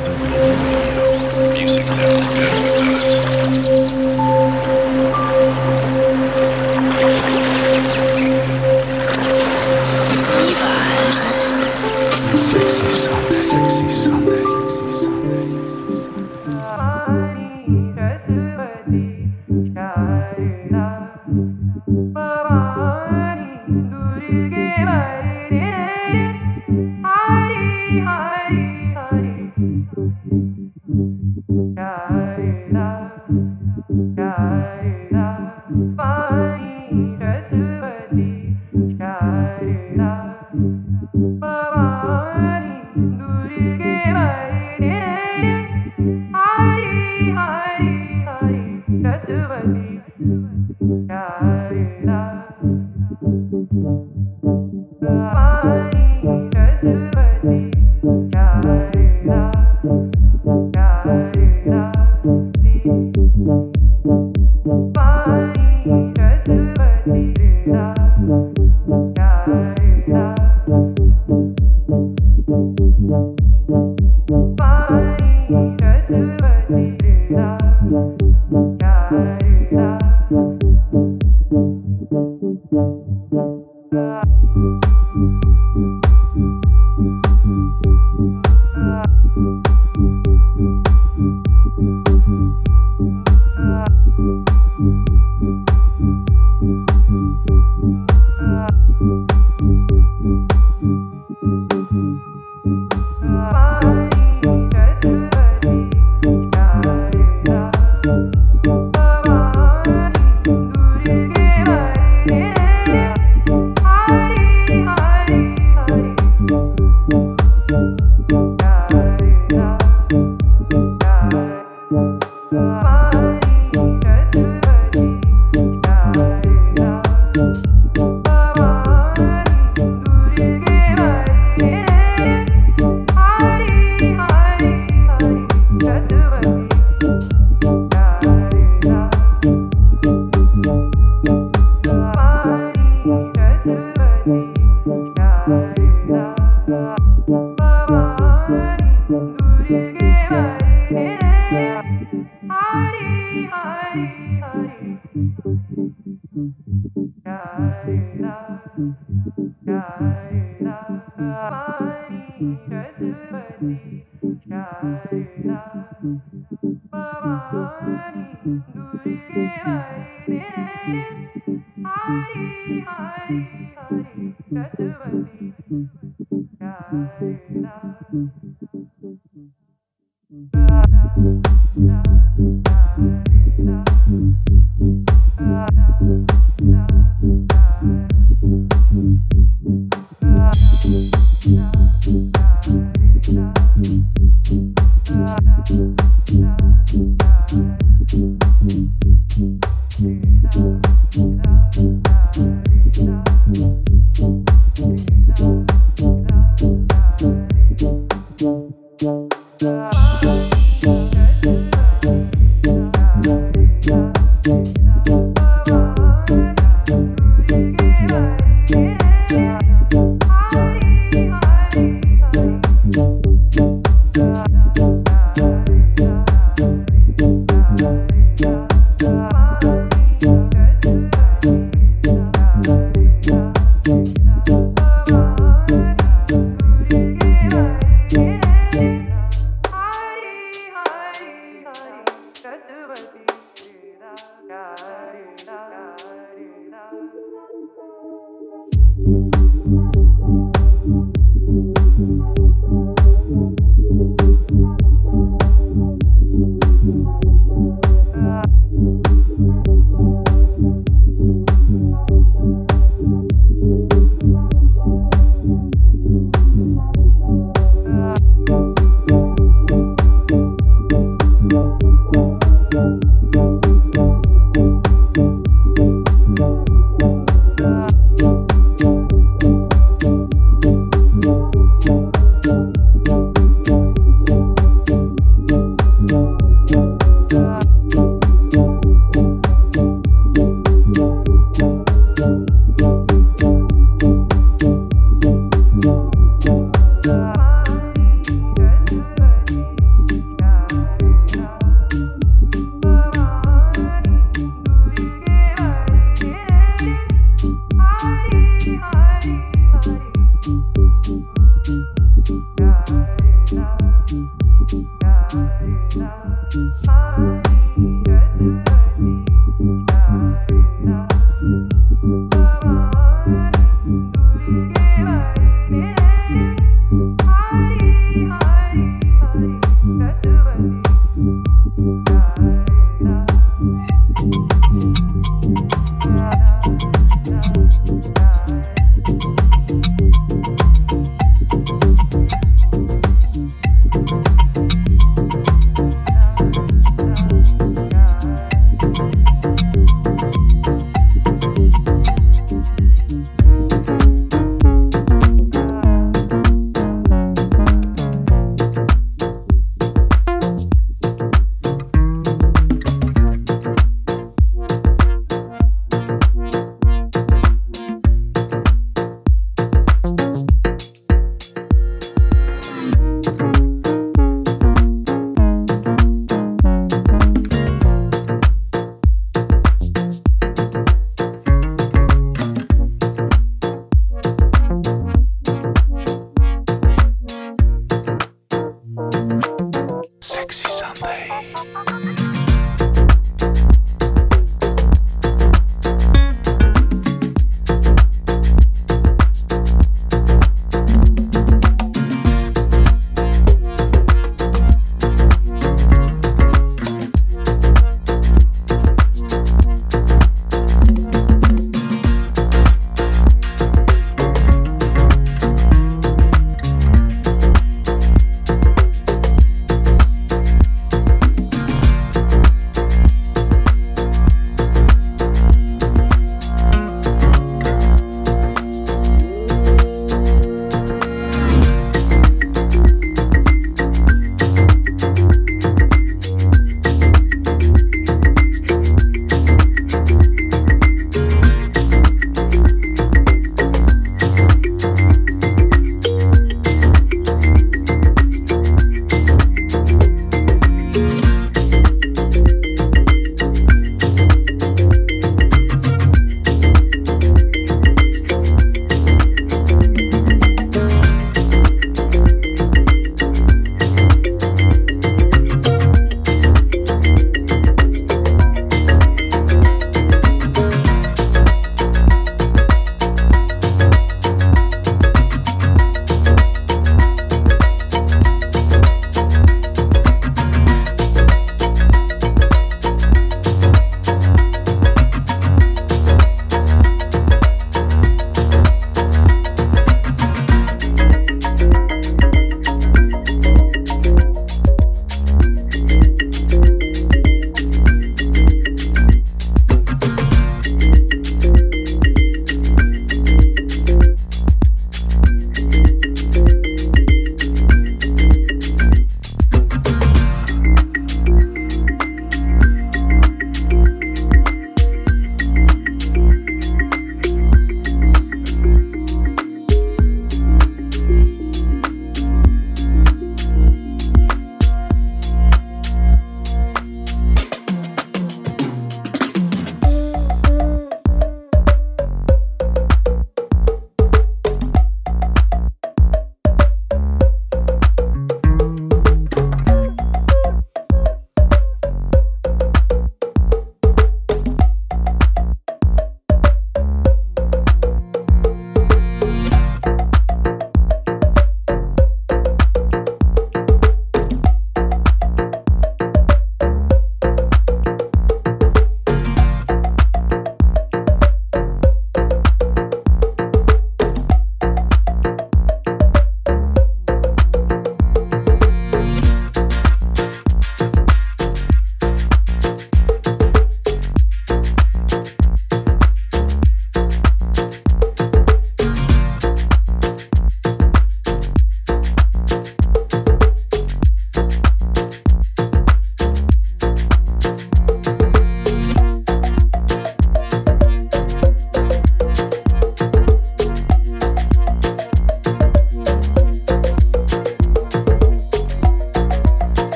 Deus incrível.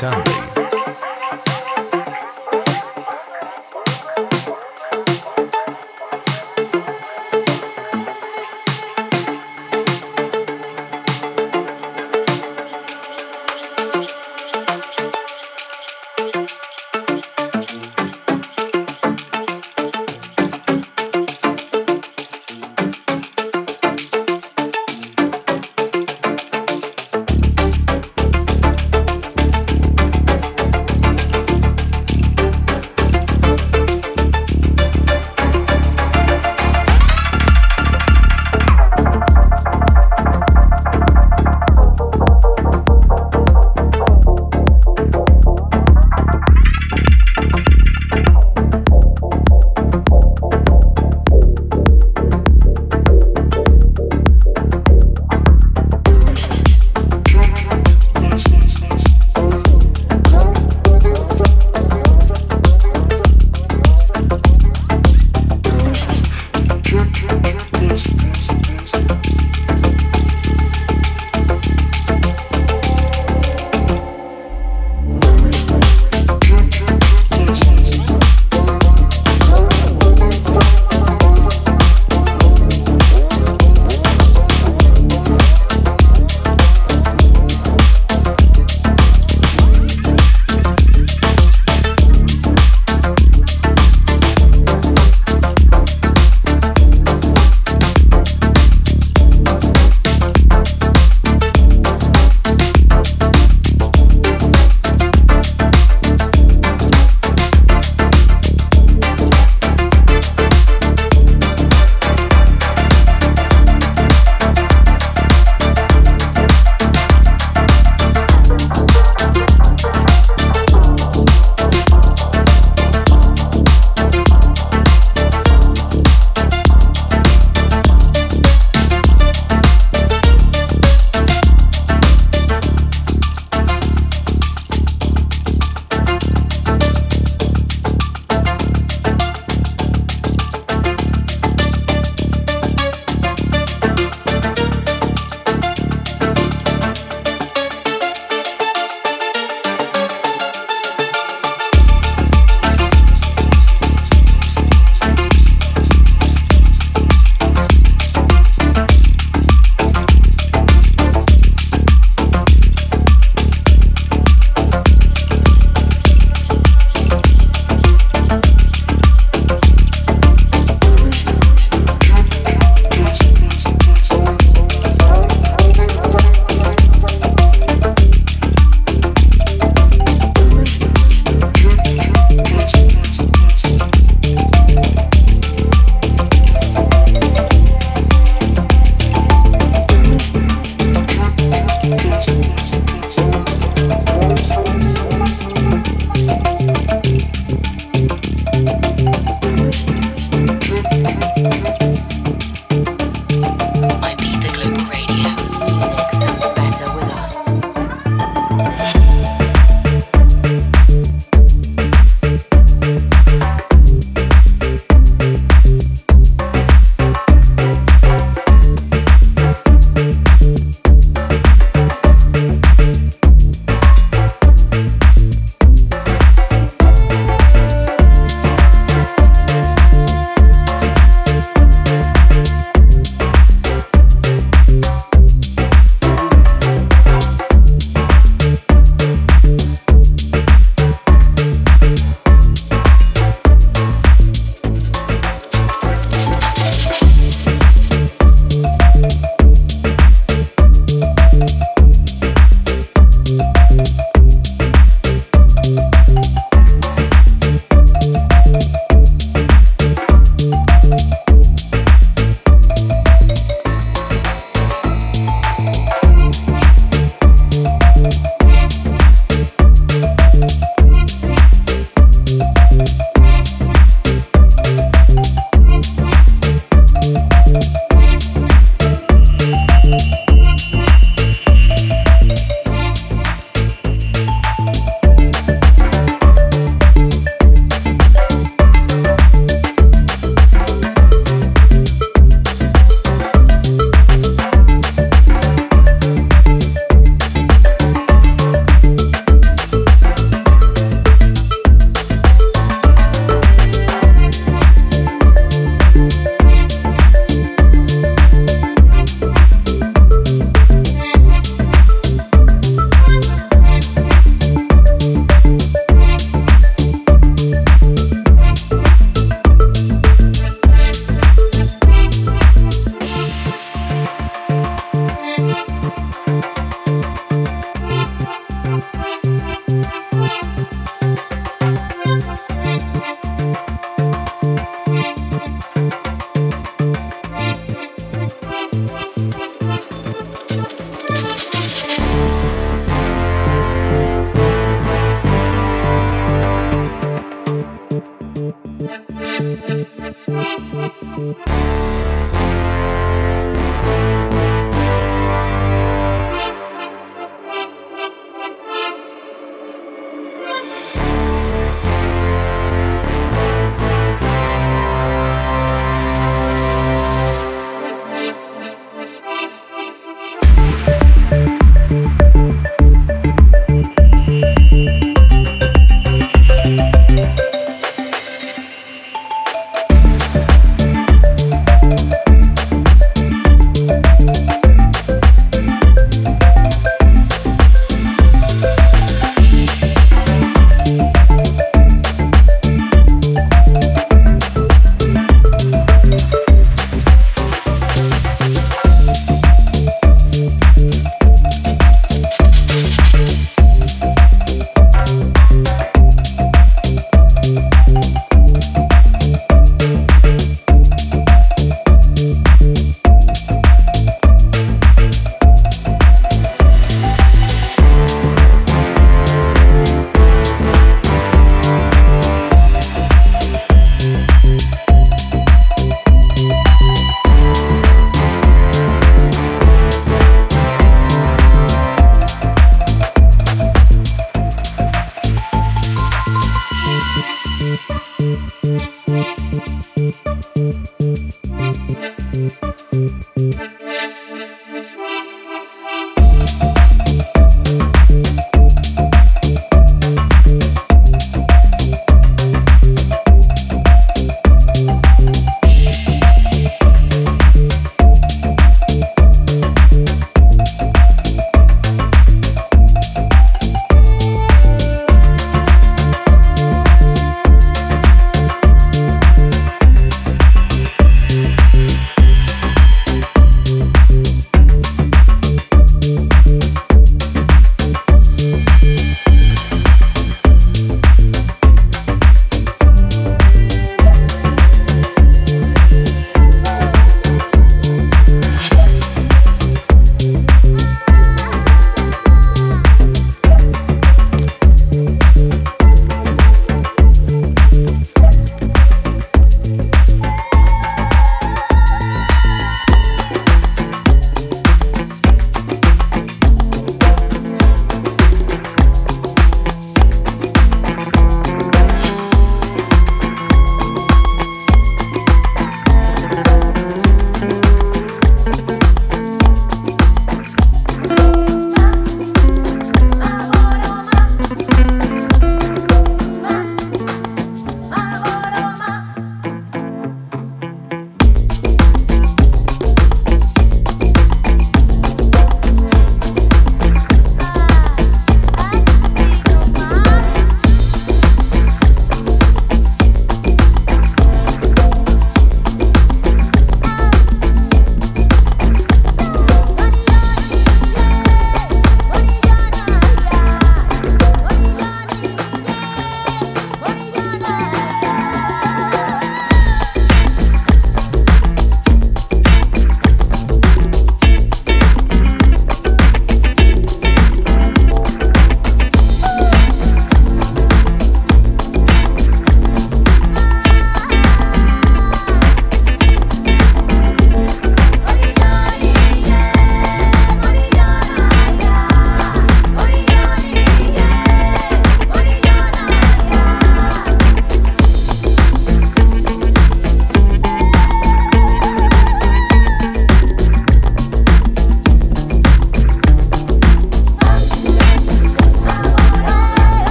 Sounding.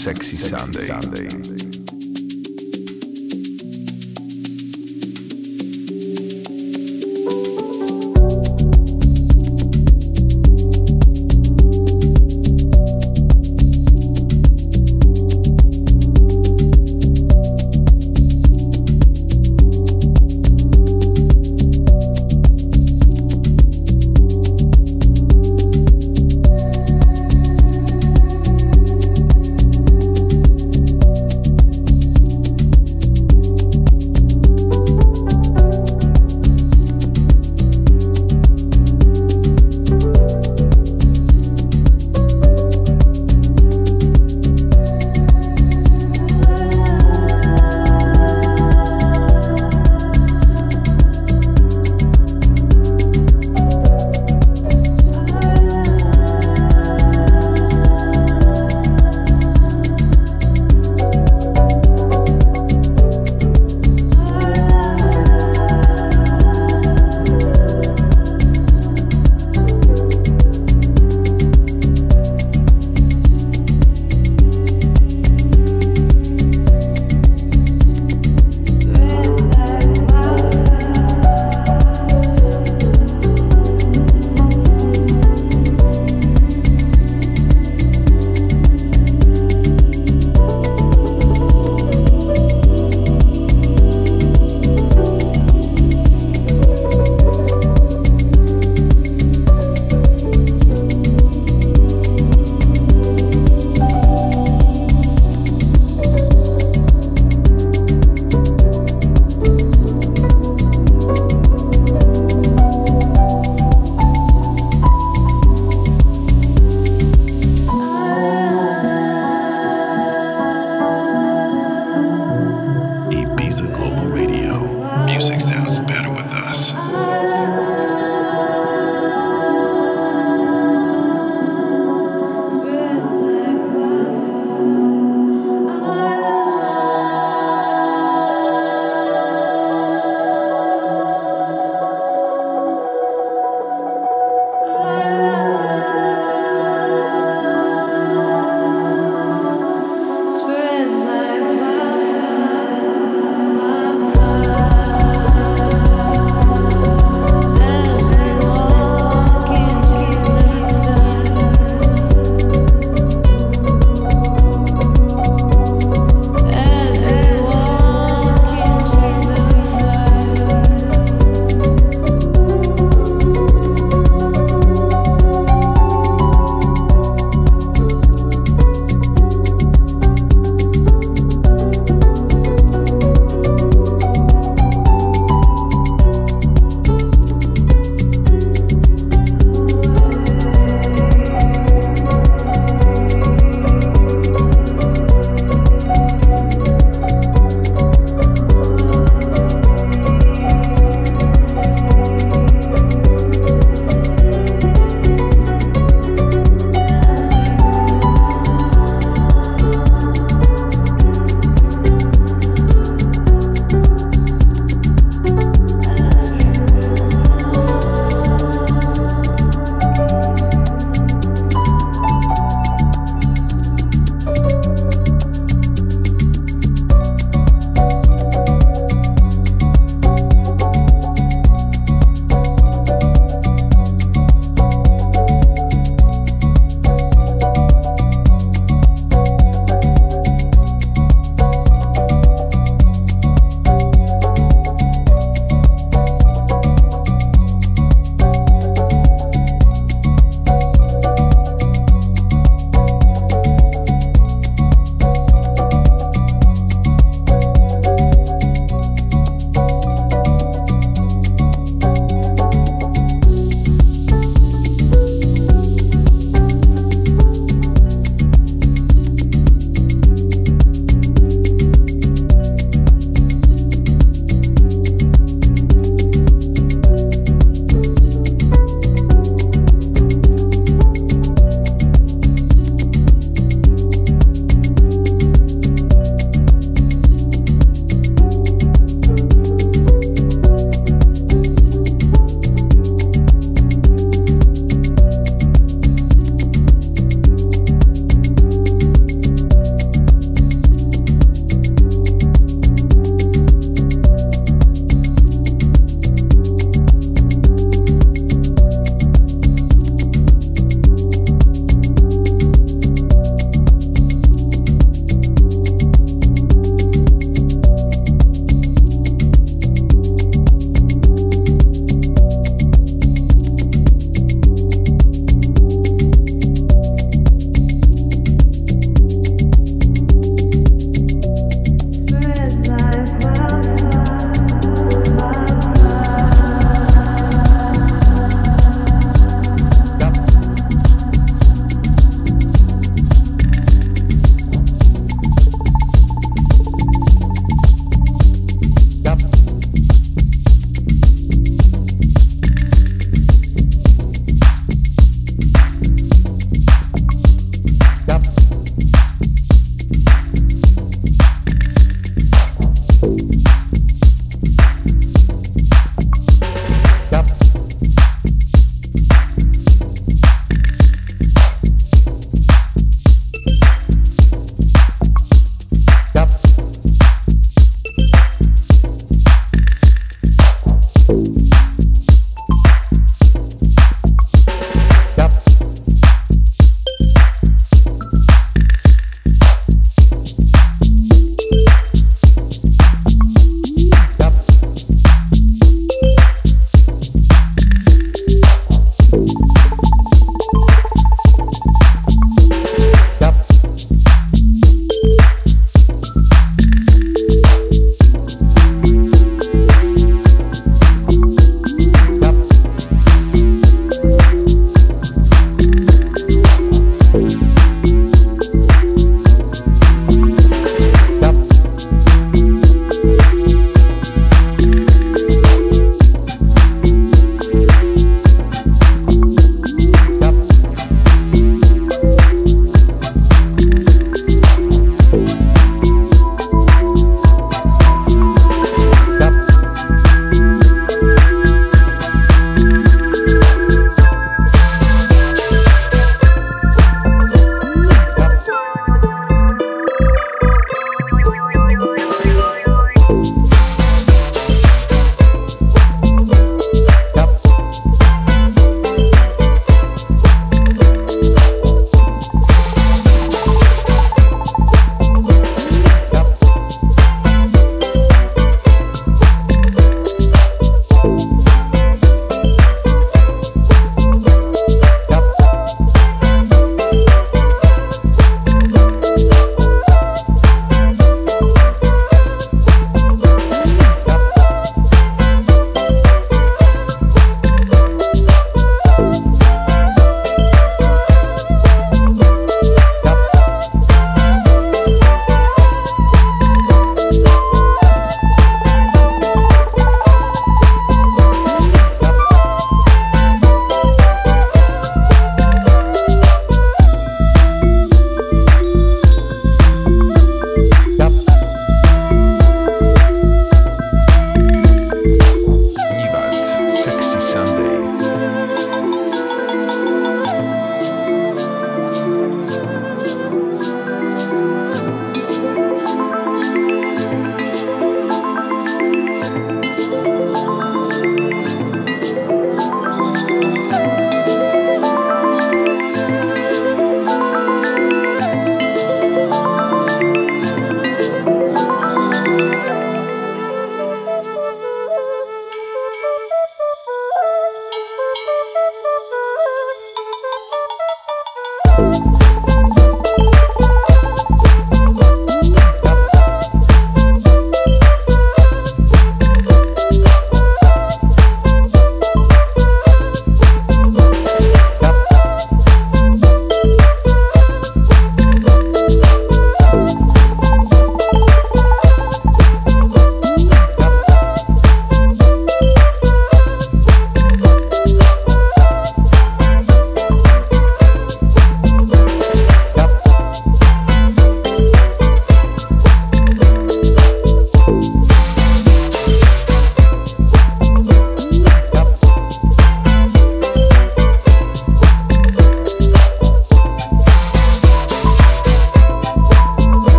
Sexy Sunday.